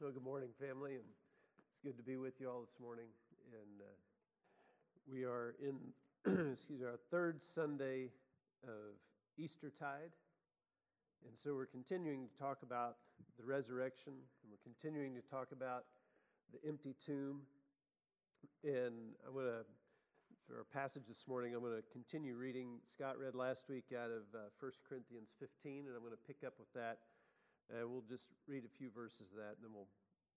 well, good morning, family, and it's good to be with you all this morning. And uh, we are in, excuse me, our third Sunday of Eastertide, and so we're continuing to talk about the resurrection, and we're continuing to talk about the empty tomb. And I'm going to, for our passage this morning, I'm going to continue reading. Scott read last week out of uh, 1 Corinthians 15, and I'm going to pick up with that. And we'll just read a few verses of that, and then we'll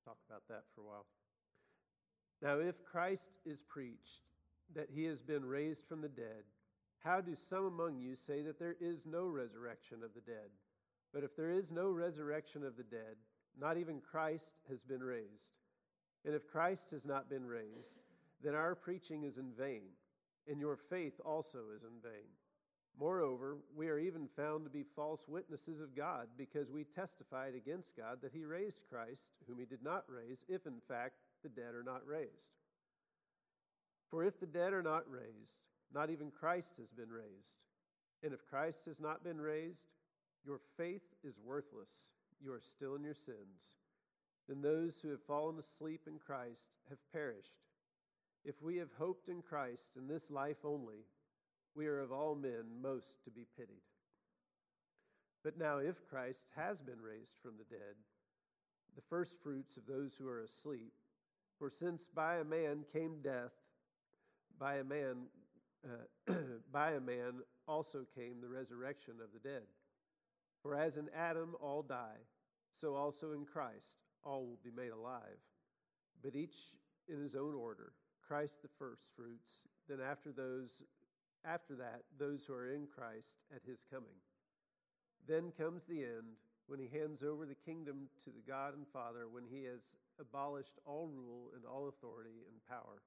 talk about that for a while. Now, if Christ is preached that he has been raised from the dead, how do some among you say that there is no resurrection of the dead? But if there is no resurrection of the dead, not even Christ has been raised. And if Christ has not been raised, then our preaching is in vain, and your faith also is in vain. Moreover, we are even found to be false witnesses of God, because we testified against God that he raised Christ, whom he did not raise, if in fact the dead are not raised. For if the dead are not raised, not even Christ has been raised. And if Christ has not been raised, your faith is worthless. You are still in your sins then those who have fallen asleep in Christ have perished. If we have hoped in Christ in this life only, we are of all men most to be pitied. But now, if Christ has been raised from the dead, the firstfruits of those who are asleep, for since by a man came death, by a man, uh, by a man also came the resurrection of the dead. For as in Adam all die, so also in Christ all will be made alive, but each in his own order. Christ the first fruits, then after those after that those who are in Christ at his coming. Then comes the end when he hands over the kingdom to the God and Father when he has abolished all rule and all authority and power.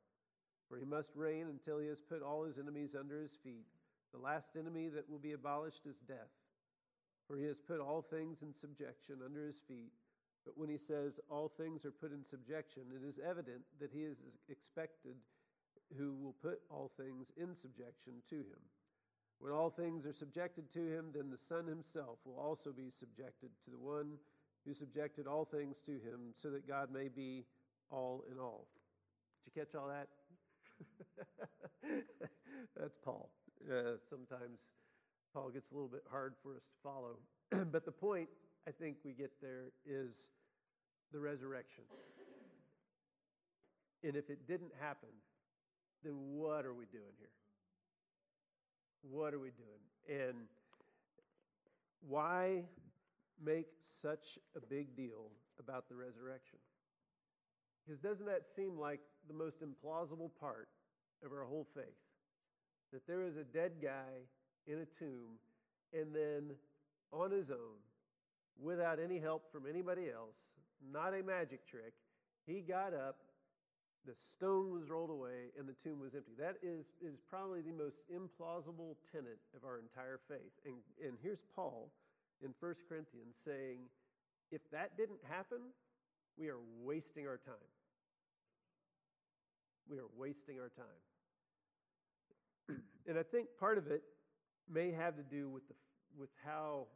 For he must reign until he has put all his enemies under his feet. The last enemy that will be abolished is death. For he has put all things in subjection under his feet. But when he says all things are put in subjection, it is evident that he is expected who will put all things in subjection to him. When all things are subjected to him, then the Son himself will also be subjected to the one who subjected all things to him, so that God may be all in all. Did you catch all that? That's Paul. Uh, sometimes Paul gets a little bit hard for us to follow. but the point I think we get there is the resurrection. And if it didn't happen, then what are we doing here? What are we doing? And why make such a big deal about the resurrection? Because doesn't that seem like the most implausible part of our whole faith? That there is a dead guy in a tomb, and then on his own, without any help from anybody else, not a magic trick. He got up, the stone was rolled away, and the tomb was empty. That is, is probably the most implausible tenet of our entire faith. And, and here's Paul in 1 Corinthians saying, if that didn't happen, we are wasting our time. We are wasting our time. and I think part of it may have to do with, the, with how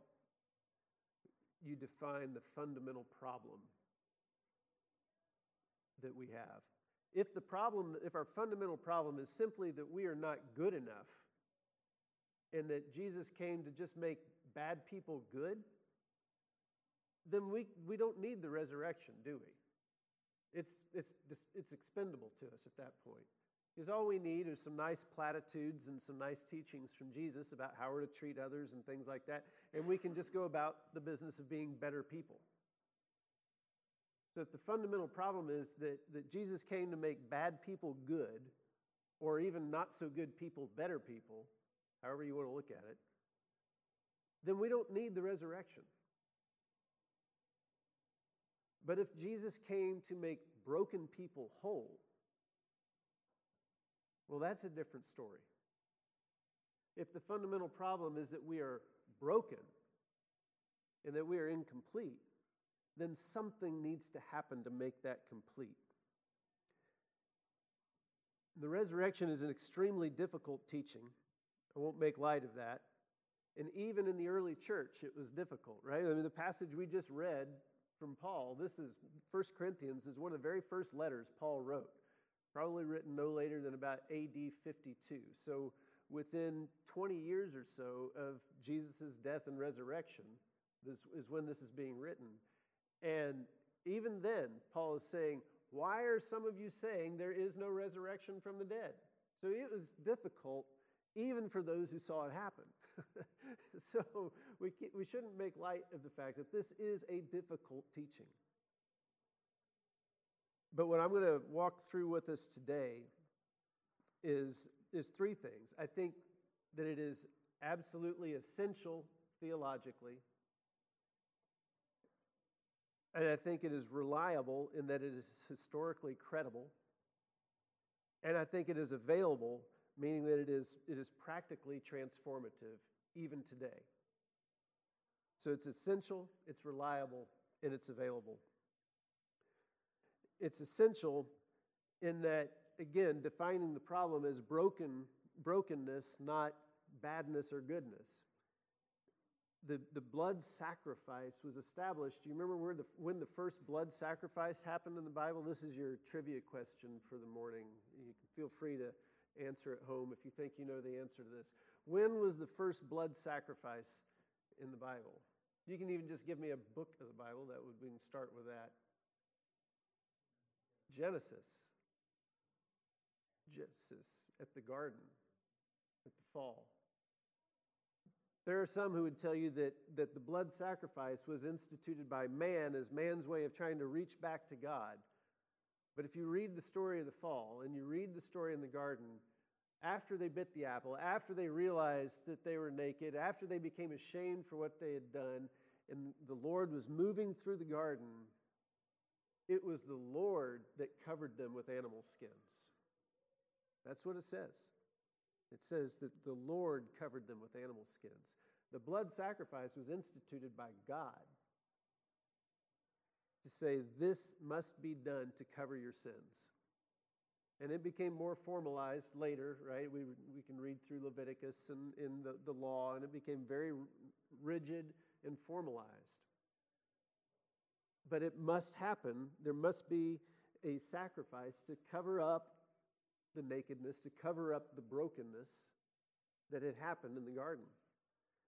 you define the fundamental problem that we have. If the problem, if our fundamental problem is simply that we are not good enough and that Jesus came to just make bad people good, then we, we don't need the resurrection, do we? It's, it's, it's expendable to us at that point. Because all we need is some nice platitudes and some nice teachings from Jesus about how we're to treat others and things like that. And we can just go about the business of being better people. So if the fundamental problem is that, that Jesus came to make bad people good, or even not so good people better people, however you want to look at it, then we don't need the resurrection. But if Jesus came to make broken people whole, well, that's a different story. If the fundamental problem is that we are broken and that we are incomplete, then something needs to happen to make that complete. The resurrection is an extremely difficult teaching. I won't make light of that. And even in the early church, it was difficult, right? I mean, the passage we just read from Paul, this is 1 Corinthians, is one of the very first letters Paul wrote, probably written no later than about AD 52. So within 20 years or so of Jesus' death and resurrection, this is when this is being written. And even then, Paul is saying, Why are some of you saying there is no resurrection from the dead? So it was difficult even for those who saw it happen. so we, we shouldn't make light of the fact that this is a difficult teaching. But what I'm going to walk through with us today is, is three things. I think that it is absolutely essential theologically. And I think it is reliable in that it is historically credible. And I think it is available meaning that it is, it is practically transformative even today. So it's essential, it's reliable, and it's available. It's essential in that, again, defining the problem as broken, brokenness, not badness or goodness. The, the blood sacrifice was established. Do you remember where the, when the first blood sacrifice happened in the Bible? This is your trivia question for the morning. You can feel free to answer at home if you think you know the answer to this. When was the first blood sacrifice in the Bible? You can even just give me a book of the Bible. That would we can start with that. Genesis. Genesis at the garden, at the fall. There are some who would tell you that, that the blood sacrifice was instituted by man as man's way of trying to reach back to God. But if you read the story of the fall and you read the story in the garden, after they bit the apple, after they realized that they were naked, after they became ashamed for what they had done, and the Lord was moving through the garden, it was the Lord that covered them with animal skins. That's what it says. It says that the Lord covered them with animal skins. The blood sacrifice was instituted by God to say, This must be done to cover your sins. And it became more formalized later, right? We, we can read through Leviticus and in the, the law, and it became very rigid and formalized. But it must happen. There must be a sacrifice to cover up the nakedness, to cover up the brokenness that had happened in the garden.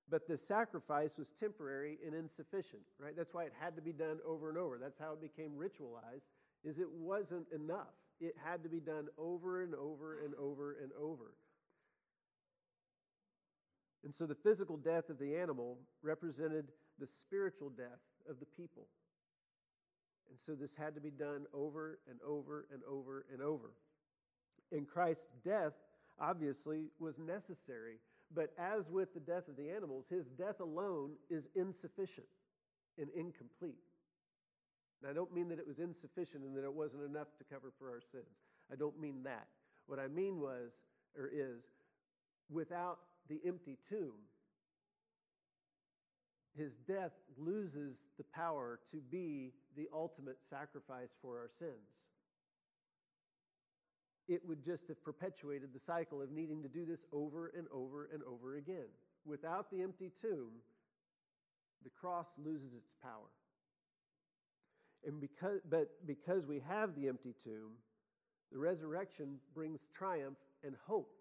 But the sacrifice was temporary and insufficient, right? That's why it had to be done over and over. That's how it became ritualized, is it wasn't enough. It had to be done over and over and over and over. And so the physical death of the animal represented the spiritual death of the people. And so this had to be done over and over and over and over. And Christ's death, obviously, was necessary but as with the death of the animals, his death alone is insufficient and incomplete. And I don't mean that it was insufficient and that it wasn't enough to cover for our sins. I don't mean that. What I mean was, or is, without the empty tomb, his death loses the power to be the ultimate sacrifice for our sins it would just have perpetuated the cycle of needing to do this over and over and over again. Without the empty tomb, the cross loses its power. And because, but because we have the empty tomb, the resurrection brings triumph and hope.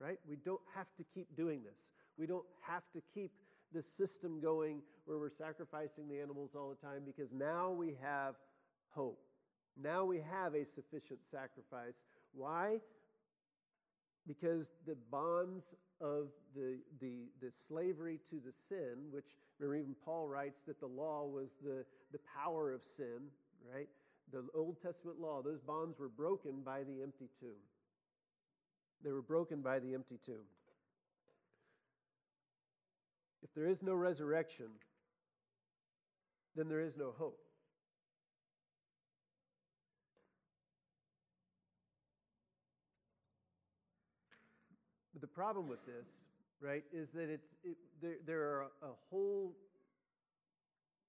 Right? We don't have to keep doing this. We don't have to keep this system going where we're sacrificing the animals all the time because now we have hope. Now we have a sufficient sacrifice. Why? Because the bonds of the, the, the slavery to the sin, which remember even Paul writes that the law was the, the power of sin, right? The Old Testament law, those bonds were broken by the empty tomb. They were broken by the empty tomb. If there is no resurrection, then there is no hope. The problem with this, right, is that it's it, there, there are a whole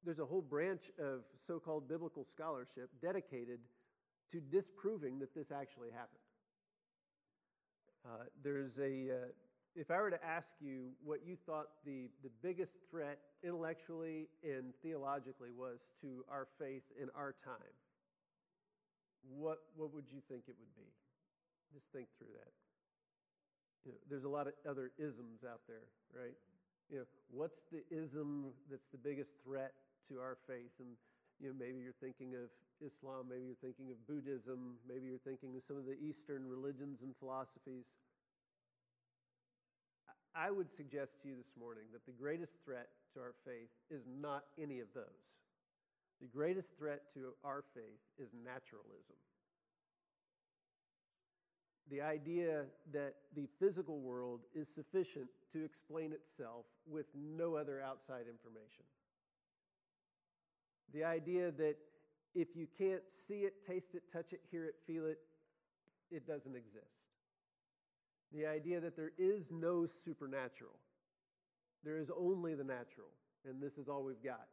there's a whole branch of so-called biblical scholarship dedicated to disproving that this actually happened. Uh, there's a, uh, if I were to ask you what you thought the, the biggest threat intellectually and theologically was to our faith in our time, what, what would you think it would be? Just think through that. You know, there's a lot of other isms out there, right? You know, what's the ism that's the biggest threat to our faith? And you know, maybe you're thinking of Islam, maybe you're thinking of Buddhism, maybe you're thinking of some of the Eastern religions and philosophies. I would suggest to you this morning that the greatest threat to our faith is not any of those. The greatest threat to our faith is naturalism. The idea that the physical world is sufficient to explain itself with no other outside information. The idea that if you can't see it, taste it, touch it, hear it, feel it, it doesn't exist. The idea that there is no supernatural, there is only the natural, and this is all we've got.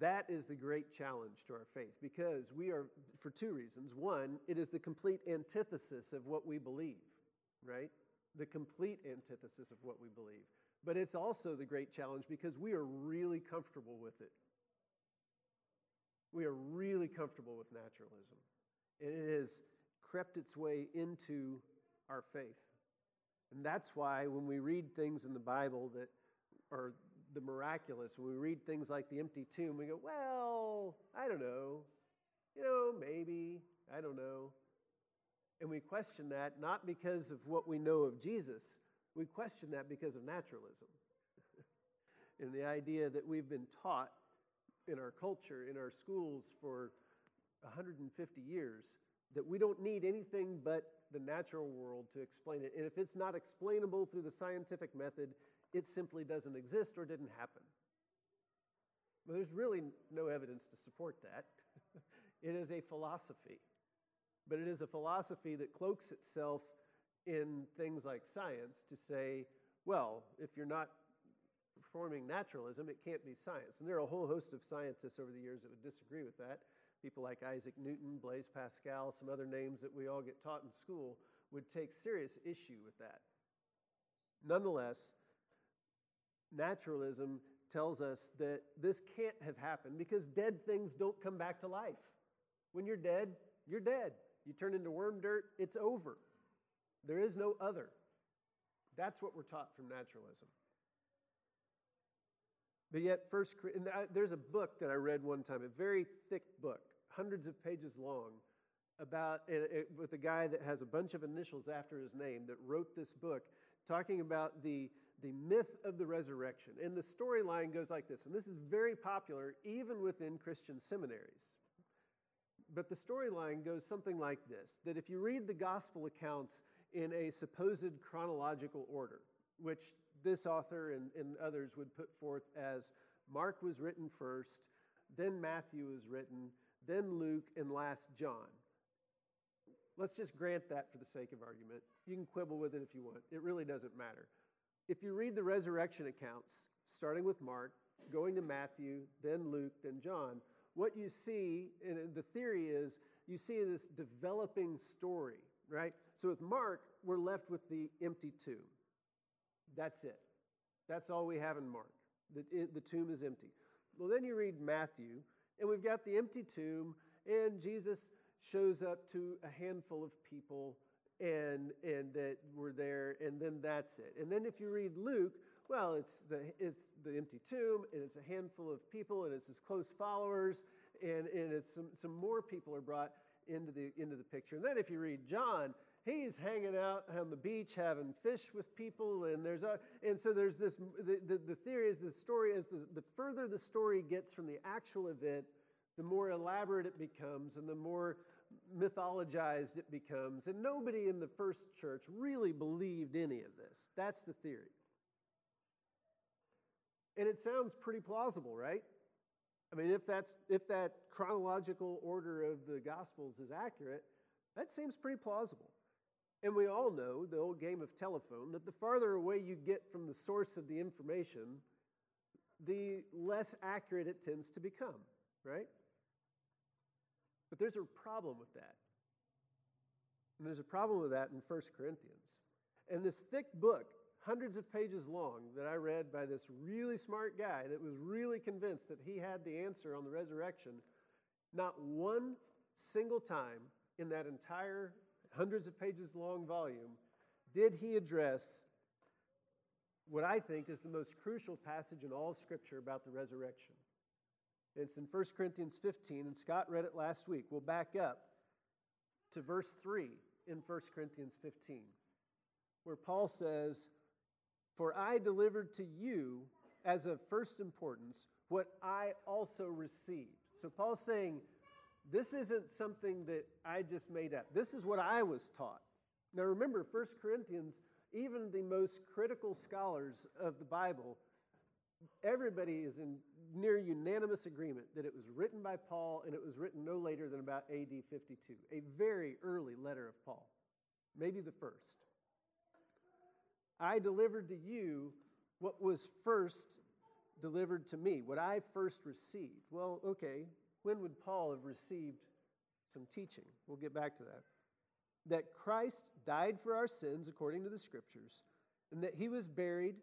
That is the great challenge to our faith because we are, for two reasons. One, it is the complete antithesis of what we believe, right? The complete antithesis of what we believe. But it's also the great challenge because we are really comfortable with it. We are really comfortable with naturalism. And it has crept its way into our faith. And that's why when we read things in the Bible that are the miraculous, when we read things like the empty tomb, we go, well, I don't know. You know, maybe. I don't know. And we question that not because of what we know of Jesus, we question that because of naturalism. and the idea that we've been taught in our culture, in our schools for 150 years, that we don't need anything but the natural world to explain it. And if it's not explainable through the scientific method, it simply doesn't exist or didn't happen. There's really no evidence to support that. it is a philosophy, but it is a philosophy that cloaks itself in things like science to say, well, if you're not performing naturalism, it can't be science. And there are a whole host of scientists over the years that would disagree with that. People like Isaac Newton, Blaise Pascal, some other names that we all get taught in school would take serious issue with that. Nonetheless, naturalism tells us that this can't have happened because dead things don't come back to life. When you're dead, you're dead. You turn into worm dirt, it's over. There is no other. That's what we're taught from naturalism. But yet, first, there's a book that I read one time, a very thick book, hundreds of pages long, about it, with a guy that has a bunch of initials after his name that wrote this book, talking about the the myth of the resurrection. And the storyline goes like this, and this is very popular even within Christian seminaries. But the storyline goes something like this that if you read the gospel accounts in a supposed chronological order, which this author and, and others would put forth as Mark was written first, then Matthew was written, then Luke, and last John. Let's just grant that for the sake of argument. You can quibble with it if you want, it really doesn't matter. If you read the resurrection accounts, starting with Mark, going to Matthew, then Luke, then John, what you see, and the theory is, you see this developing story, right? So with Mark, we're left with the empty tomb. That's it. That's all we have in Mark. The, it, the tomb is empty. Well, then you read Matthew, and we've got the empty tomb, and Jesus shows up to a handful of people and and that were there, and then that's it. And then if you read Luke, well, it's the it's the empty tomb, and it's a handful of people, and it's his close followers, and and it's some some more people are brought into the into the picture. And then if you read John, he's hanging out on the beach having fish with people and there's a and so there's this the, the, the theory is the story is the, the further the story gets from the actual event the more elaborate it becomes and the more mythologized it becomes. And nobody in the first church really believed any of this. That's the theory. And it sounds pretty plausible, right? I mean, if, that's, if that chronological order of the Gospels is accurate, that seems pretty plausible. And we all know, the old game of telephone, that the farther away you get from the source of the information, the less accurate it tends to become, right? But there's a problem with that. And there's a problem with that in 1 Corinthians. And this thick book, hundreds of pages long, that I read by this really smart guy that was really convinced that he had the answer on the resurrection, not one single time in that entire hundreds of pages long volume did he address what I think is the most crucial passage in all Scripture about the resurrection. It's in 1 Corinthians 15, and Scott read it last week. We'll back up to verse 3 in 1 Corinthians 15, where Paul says, For I delivered to you as of first importance what I also received. So Paul's saying, This isn't something that I just made up. This is what I was taught. Now remember, 1 Corinthians, even the most critical scholars of the Bible, everybody is in near unanimous agreement that it was written by Paul and it was written no later than about AD 52, a very early letter of Paul, maybe the first. I delivered to you what was first delivered to me, what I first received. Well, okay, when would Paul have received some teaching? We'll get back to that. That Christ died for our sins according to the scriptures, and that he was buried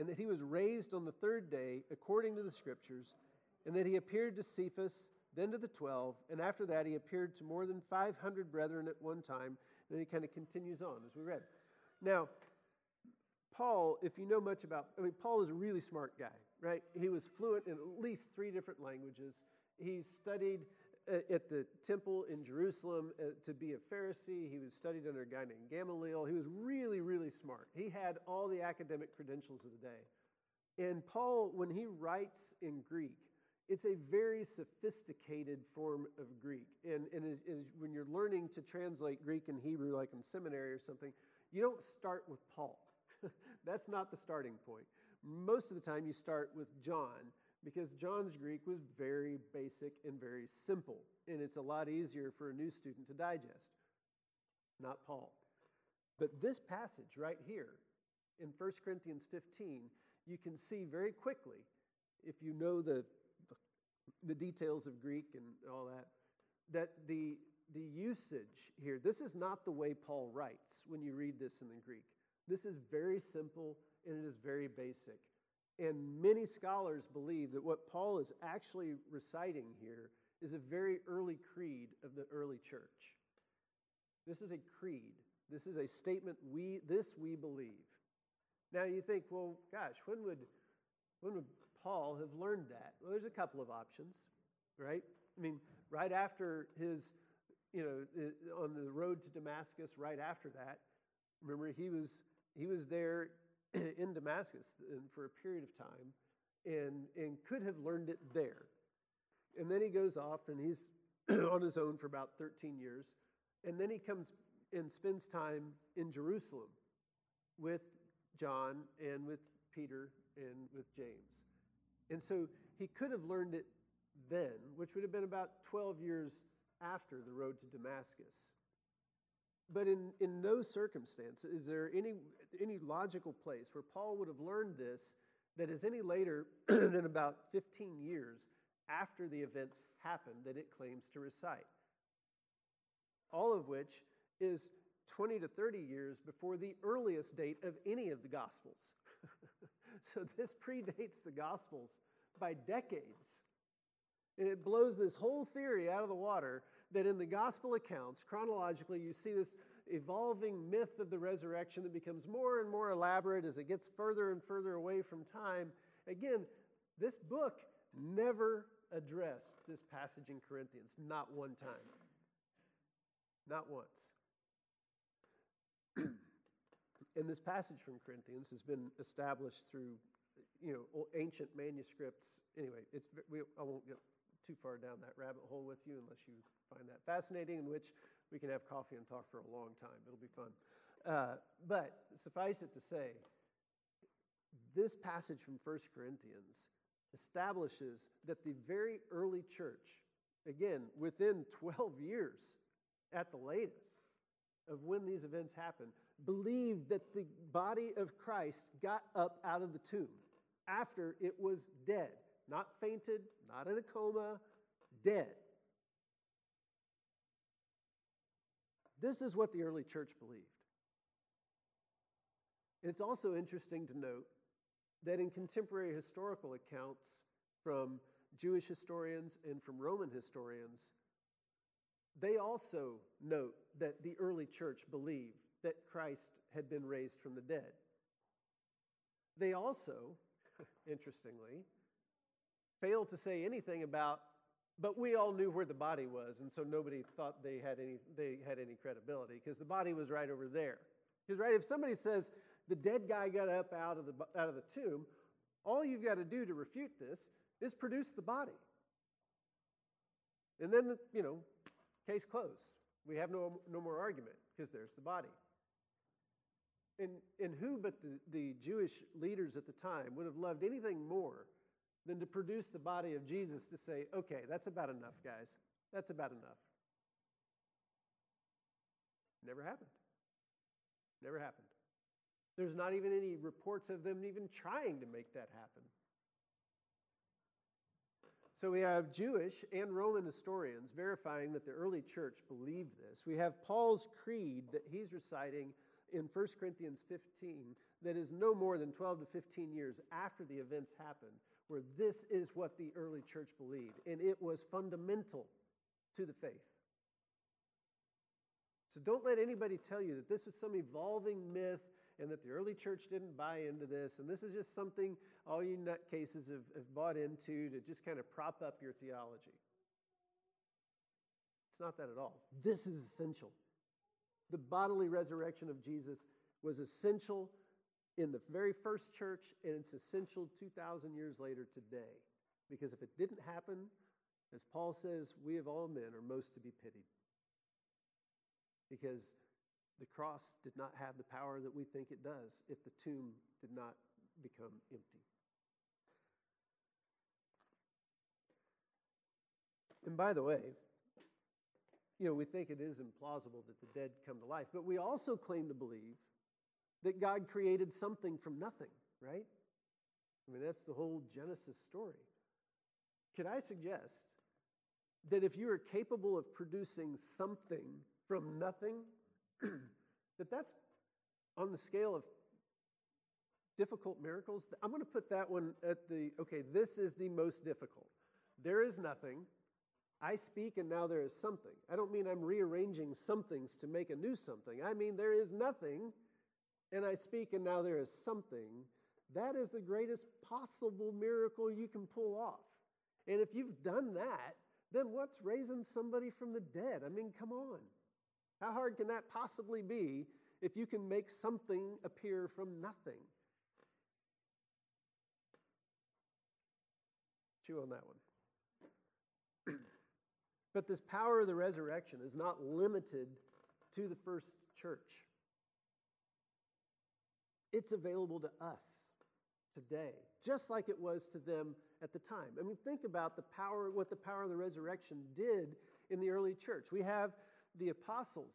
and that he was raised on the third day according to the scriptures, and that he appeared to Cephas, then to the twelve, and after that he appeared to more than 500 brethren at one time. And then he kind of continues on as we read. Now, Paul, if you know much about, I mean, Paul is a really smart guy, right? He was fluent in at least three different languages. He studied at the temple in Jerusalem uh, to be a Pharisee. He was studied under a guy named Gamaliel. He was really, really smart. He had all the academic credentials of the day. And Paul, when he writes in Greek, it's a very sophisticated form of Greek. And, and it, it, when you're learning to translate Greek and Hebrew, like in seminary or something, you don't start with Paul. That's not the starting point. Most of the time, you start with John because John's Greek was very basic and very simple, and it's a lot easier for a new student to digest. Not Paul. But this passage right here in 1 Corinthians 15, you can see very quickly, if you know the, the details of Greek and all that, that the, the usage here, this is not the way Paul writes when you read this in the Greek. This is very simple and it is very basic. And many scholars believe that what Paul is actually reciting here is a very early creed of the early church. This is a creed. This is a statement we this we believe. Now you think, well, gosh, when would when would Paul have learned that? Well, there's a couple of options, right? I mean, right after his, you know, on the road to Damascus, right after that, remember he was he was there in Damascus for a period of time and, and could have learned it there. And then he goes off and he's on his own for about 13 years. And then he comes and spends time in Jerusalem with John and with Peter and with James. And so he could have learned it then, which would have been about 12 years after the road to Damascus. But in, in no circumstance is there any, any logical place where Paul would have learned this that is any later than about 15 years after the events happened that it claims to recite. All of which is 20 to 30 years before the earliest date of any of the Gospels. so this predates the Gospels by decades. And it blows this whole theory out of the water that in the gospel accounts, chronologically, you see this evolving myth of the resurrection that becomes more and more elaborate as it gets further and further away from time. Again, this book never addressed this passage in Corinthians, not one time. Not once. and this passage from Corinthians has been established through you know ancient manuscripts anyway it's we, i won't get too far down that rabbit hole with you unless you find that fascinating, in which we can have coffee and talk for a long time. It'll be fun. Uh, but suffice it to say, this passage from 1 Corinthians establishes that the very early church, again, within 12 years at the latest of when these events happened, believed that the body of Christ got up out of the tomb after it was dead. Not fainted, not in a coma, dead. This is what the early church believed. It's also interesting to note that in contemporary historical accounts from Jewish historians and from Roman historians, they also note that the early church believed that Christ had been raised from the dead. They also, interestingly, fail to say anything about, but we all knew where the body was, and so nobody thought they had any, they had any credibility because the body was right over there. Because, right, if somebody says the dead guy got up out of the, out of the tomb, all you've got to do to refute this is produce the body. And then, the, you know, case closed. We have no, no more argument because there's the body. And, and who but the, the Jewish leaders at the time would have loved anything more than to produce the body of Jesus to say, okay, that's about enough, guys. That's about enough. Never happened. Never happened. There's not even any reports of them even trying to make that happen. So we have Jewish and Roman historians verifying that the early church believed this. We have Paul's creed that he's reciting in 1 Corinthians 15 that is no more than 12 to 15 years after the events happened, where this is what the early church believed, and it was fundamental to the faith. So don't let anybody tell you that this was some evolving myth and that the early church didn't buy into this, and this is just something all you nutcases have, have bought into to just kind of prop up your theology. It's not that at all. This is essential. The bodily resurrection of Jesus was essential in the very first church, and it's essential 2,000 years later today. Because if it didn't happen, as Paul says, we of all men are most to be pitied. Because the cross did not have the power that we think it does if the tomb did not become empty. And by the way, you know, we think it is implausible that the dead come to life, but we also claim to believe that God created something from nothing, right? I mean, that's the whole Genesis story. Could I suggest that if you are capable of producing something from nothing, that that's on the scale of difficult miracles. I'm going to put that one at the okay, this is the most difficult. There is nothing. I speak and now there is something. I don't mean I'm rearranging somethings to make a new something. I mean there is nothing and I speak and now there is something. That is the greatest possible miracle you can pull off. And if you've done that, then what's raising somebody from the dead? I mean, come on. How hard can that possibly be if you can make something appear from nothing? Chew on that one. but this power of the resurrection is not limited to the first church. It's available to us today, just like it was to them at the time. I mean, think about the power, what the power of the resurrection did in the early church. We have the apostles.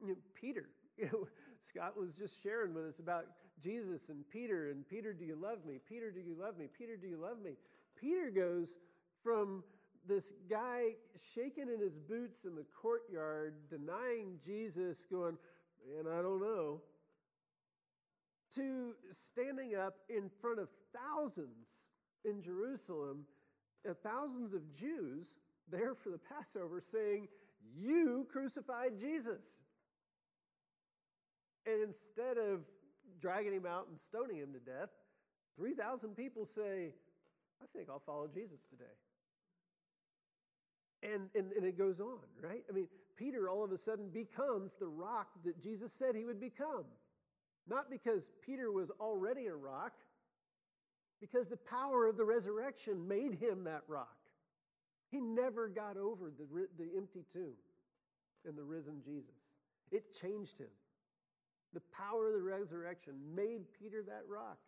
You know, Peter, you know, Scott was just sharing with us about Jesus and Peter, and Peter, do you love me? Peter, do you love me? Peter, do you love me? Peter goes from this guy shaking in his boots in the courtyard, denying Jesus, going, Man, I don't know, to standing up in front of thousands in Jerusalem, uh, thousands of Jews there for the Passover, saying, you crucified Jesus. And instead of dragging him out and stoning him to death, 3,000 people say, I think I'll follow Jesus today. And, and, and it goes on, right? I mean, Peter all of a sudden becomes the rock that Jesus said he would become. Not because Peter was already a rock, because the power of the resurrection made him that rock. He never got over the, the empty tomb and the risen Jesus. It changed him. The power of the resurrection made Peter that rock.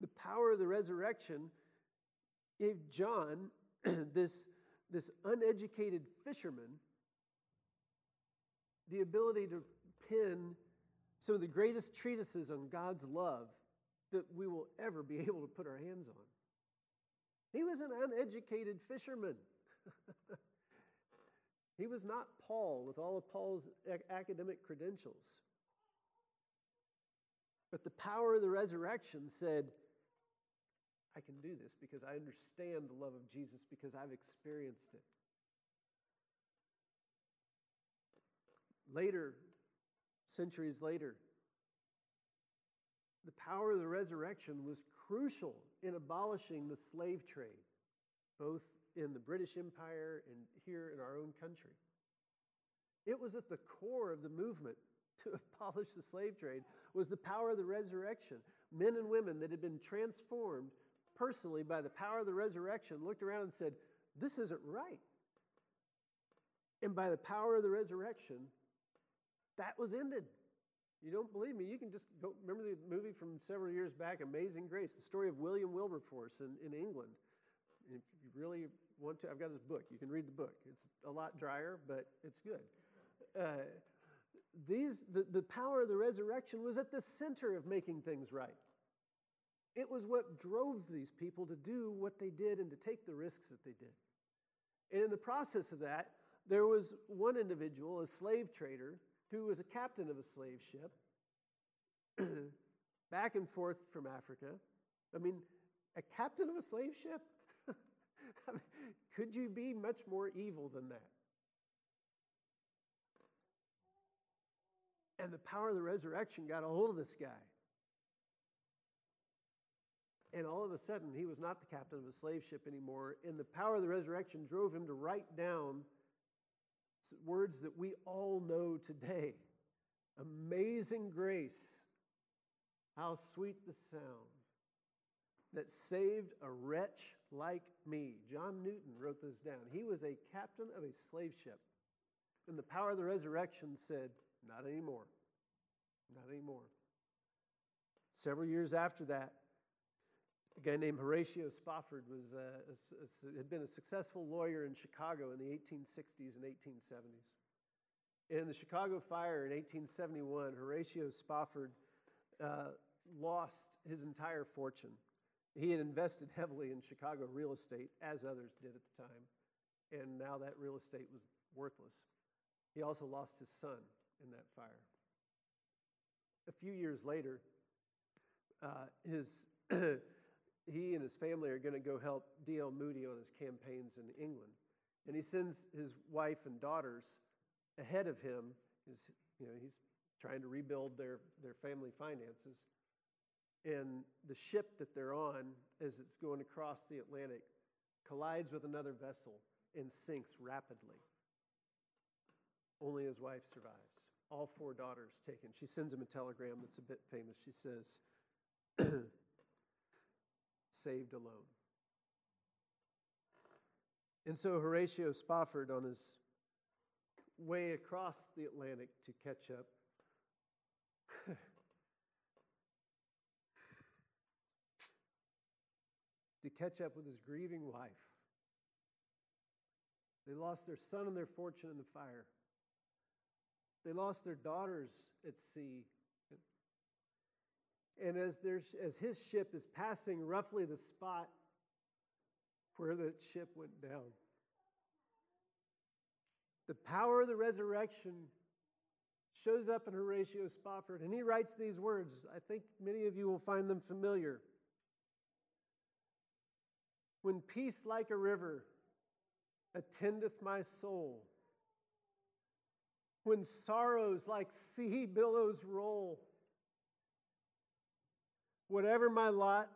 The power of the resurrection gave John, this, this uneducated fisherman, the ability to pen some of the greatest treatises on God's love that we will ever be able to put our hands on. He was an uneducated fisherman. He was not Paul with all of Paul's academic credentials. But the power of the resurrection said, I can do this because I understand the love of Jesus because I've experienced it. Later, centuries later, the power of the resurrection was crucial in abolishing the slave trade, both in the British Empire and here in our own country. It was at the core of the movement to abolish the slave trade was the power of the resurrection. Men and women that had been transformed personally by the power of the resurrection looked around and said, This isn't right. And by the power of the resurrection, that was ended. You don't believe me? You can just go. Remember the movie from several years back, Amazing Grace, the story of William Wilberforce in, in England. If you really want to, I've got his book. You can read the book. It's a lot drier, but it's good. Uh, these, the, the power of the resurrection was at the center of making things right. It was what drove these people to do what they did and to take the risks that they did. And in the process of that, there was one individual, a slave trader, who was a captain of a slave ship, back and forth from Africa. I mean, a captain of a slave ship? Could you be much more evil than that? And the power of the resurrection got a hold of this guy. And all of a sudden, he was not the captain of a slave ship anymore. And the power of the resurrection drove him to write down words that we all know today Amazing grace, how sweet the sound that saved a wretch like me. John Newton wrote this down. He was a captain of a slave ship. And the power of the resurrection said, Not anymore. Not anymore. Several years after that, a guy named Horatio Spafford was, uh, a, a, had been a successful lawyer in Chicago in the 1860s and 1870s. In the Chicago fire in 1871, Horatio Spafford uh, lost his entire fortune. He had invested heavily in Chicago real estate, as others did at the time, and now that real estate was worthless. He also lost his son in that fire. A few years later, uh, his he and his family are going to go help D.L. Moody on his campaigns in England. And he sends his wife and daughters ahead of him. Is, you know, he's trying to rebuild their, their family finances. And the ship that they're on, as it's going across the Atlantic, collides with another vessel and sinks rapidly. Only his wife survives. All four daughters taken. She sends him a telegram that's a bit famous. She says, saved alone. And so Horatio Spafford, on his way across the Atlantic to catch up, to catch up with his grieving wife. They lost their son and their fortune in the fire. They lost their daughters at sea and as, as his ship is passing roughly the spot where the ship went down, the power of the resurrection shows up in Horatio Spafford, and he writes these words. I think many of you will find them familiar. When peace like a river attendeth my soul, when sorrows like sea billows roll, Whatever my lot,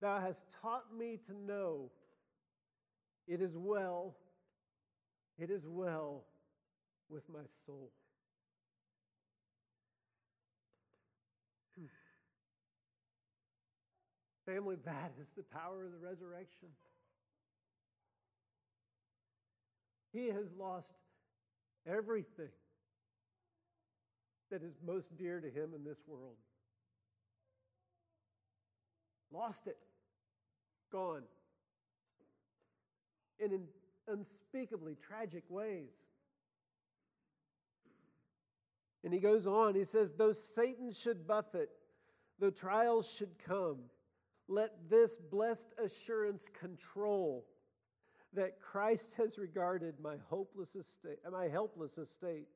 thou hast taught me to know it is well, it is well with my soul. Hmm. Family, that is the power of the resurrection. He has lost everything that is most dear to him in this world. Lost it. Gone. In unspeakably tragic ways. And he goes on, he says, Though Satan should buffet, though trials should come, let this blessed assurance control that Christ has regarded my hopeless estate, my helpless estate,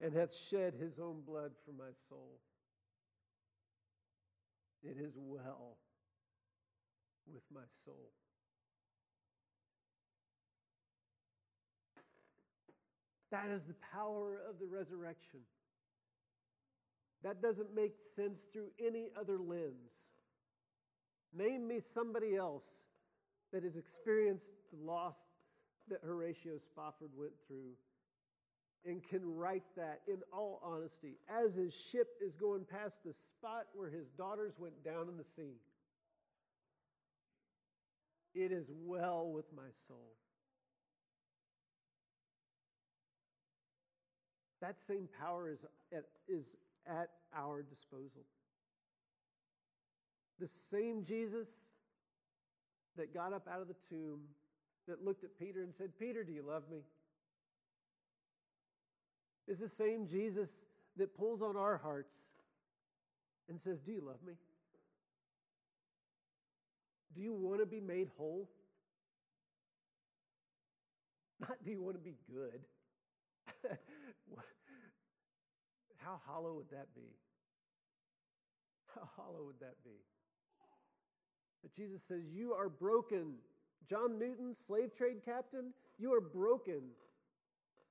and hath shed his own blood for my soul. It is well with my soul. That is the power of the resurrection. That doesn't make sense through any other lens. Name me somebody else that has experienced the loss that Horatio Spafford went through and can write that in all honesty as his ship is going past the spot where his daughters went down in the sea. It is well with my soul. That same power is at, is at our disposal. The same Jesus that got up out of the tomb, that looked at Peter and said, Peter, do you love me? Is the same Jesus that pulls on our hearts and says, Do you love me? Do you want to be made whole? Not do you want to be good? How hollow would that be? How hollow would that be? But Jesus says, You are broken. John Newton, slave trade captain, you are broken.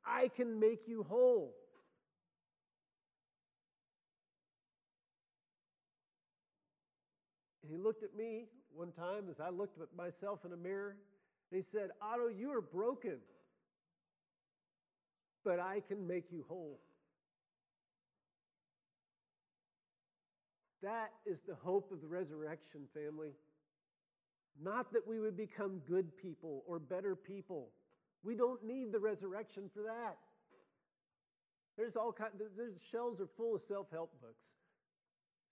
I can make you whole. And he looked at me one time as I looked at myself in a mirror, and he said, Otto, you are broken, but I can make you whole. That is the hope of the resurrection, family. Not that we would become good people or better people. We don't need the resurrection for that. There's all kinds, the shelves are full of self-help books.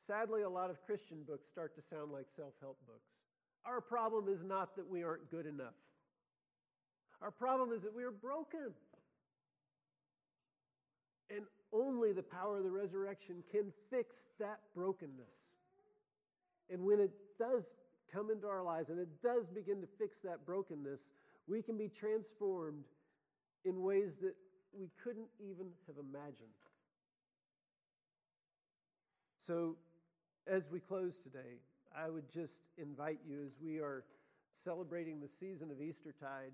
Sadly, a lot of Christian books start to sound like self-help books. Our problem is not that we aren't good enough. Our problem is that we are broken. And only the power of the resurrection can fix that brokenness. And when it does come into our lives and it does begin to fix that brokenness, we can be transformed in ways that we couldn't even have imagined. So, as we close today, I would just invite you as we are celebrating the season of Eastertide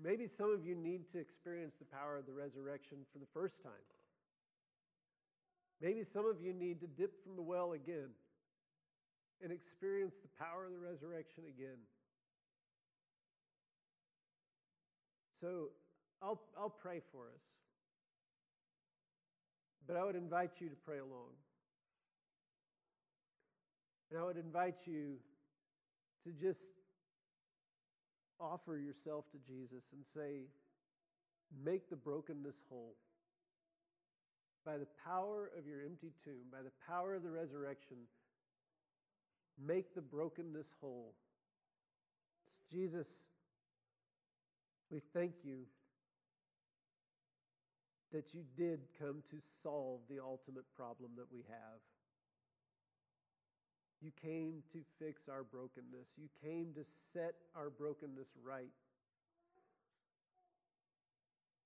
Maybe some of you need to experience the power of the resurrection for the first time. Maybe some of you need to dip from the well again and experience the power of the resurrection again. So I'll, I'll pray for us. But I would invite you to pray along. And I would invite you to just offer yourself to Jesus and say, Make the brokenness whole. By the power of your empty tomb, by the power of the resurrection, make the brokenness whole. Jesus, we thank you that you did come to solve the ultimate problem that we have. You came to fix our brokenness. You came to set our brokenness right.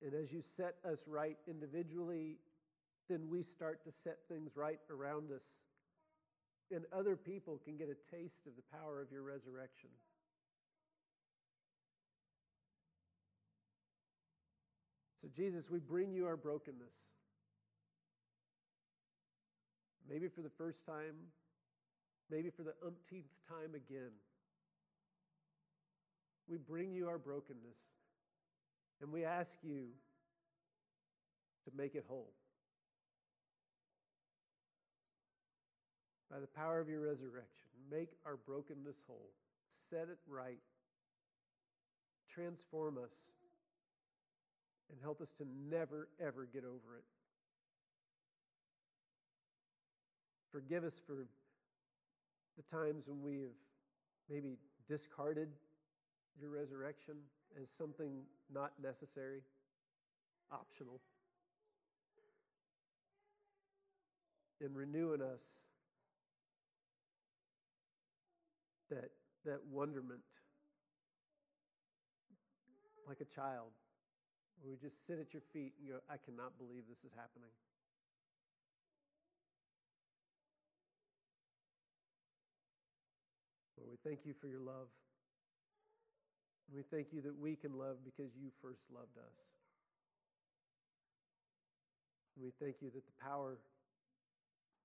And as you set us right individually, then we start to set things right around us. And other people can get a taste of the power of your resurrection. So, Jesus, we bring you our brokenness. Maybe for the first time, maybe for the umpteenth time again. We bring you our brokenness and we ask you to make it whole. By the power of your resurrection, make our brokenness whole, set it right, transform us, and help us to never, ever get over it. Forgive us for the times when we have maybe discarded your resurrection as something not necessary, optional, and renew in us that, that wonderment like a child. We just sit at your feet and go, I cannot believe this is happening. Lord, we thank you for your love. We thank you that we can love because you first loved us. We thank you that the power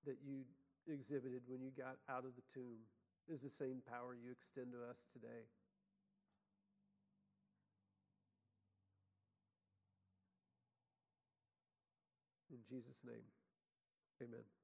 that you exhibited when you got out of the tomb is the same power you extend to us today. Jesus' name, amen.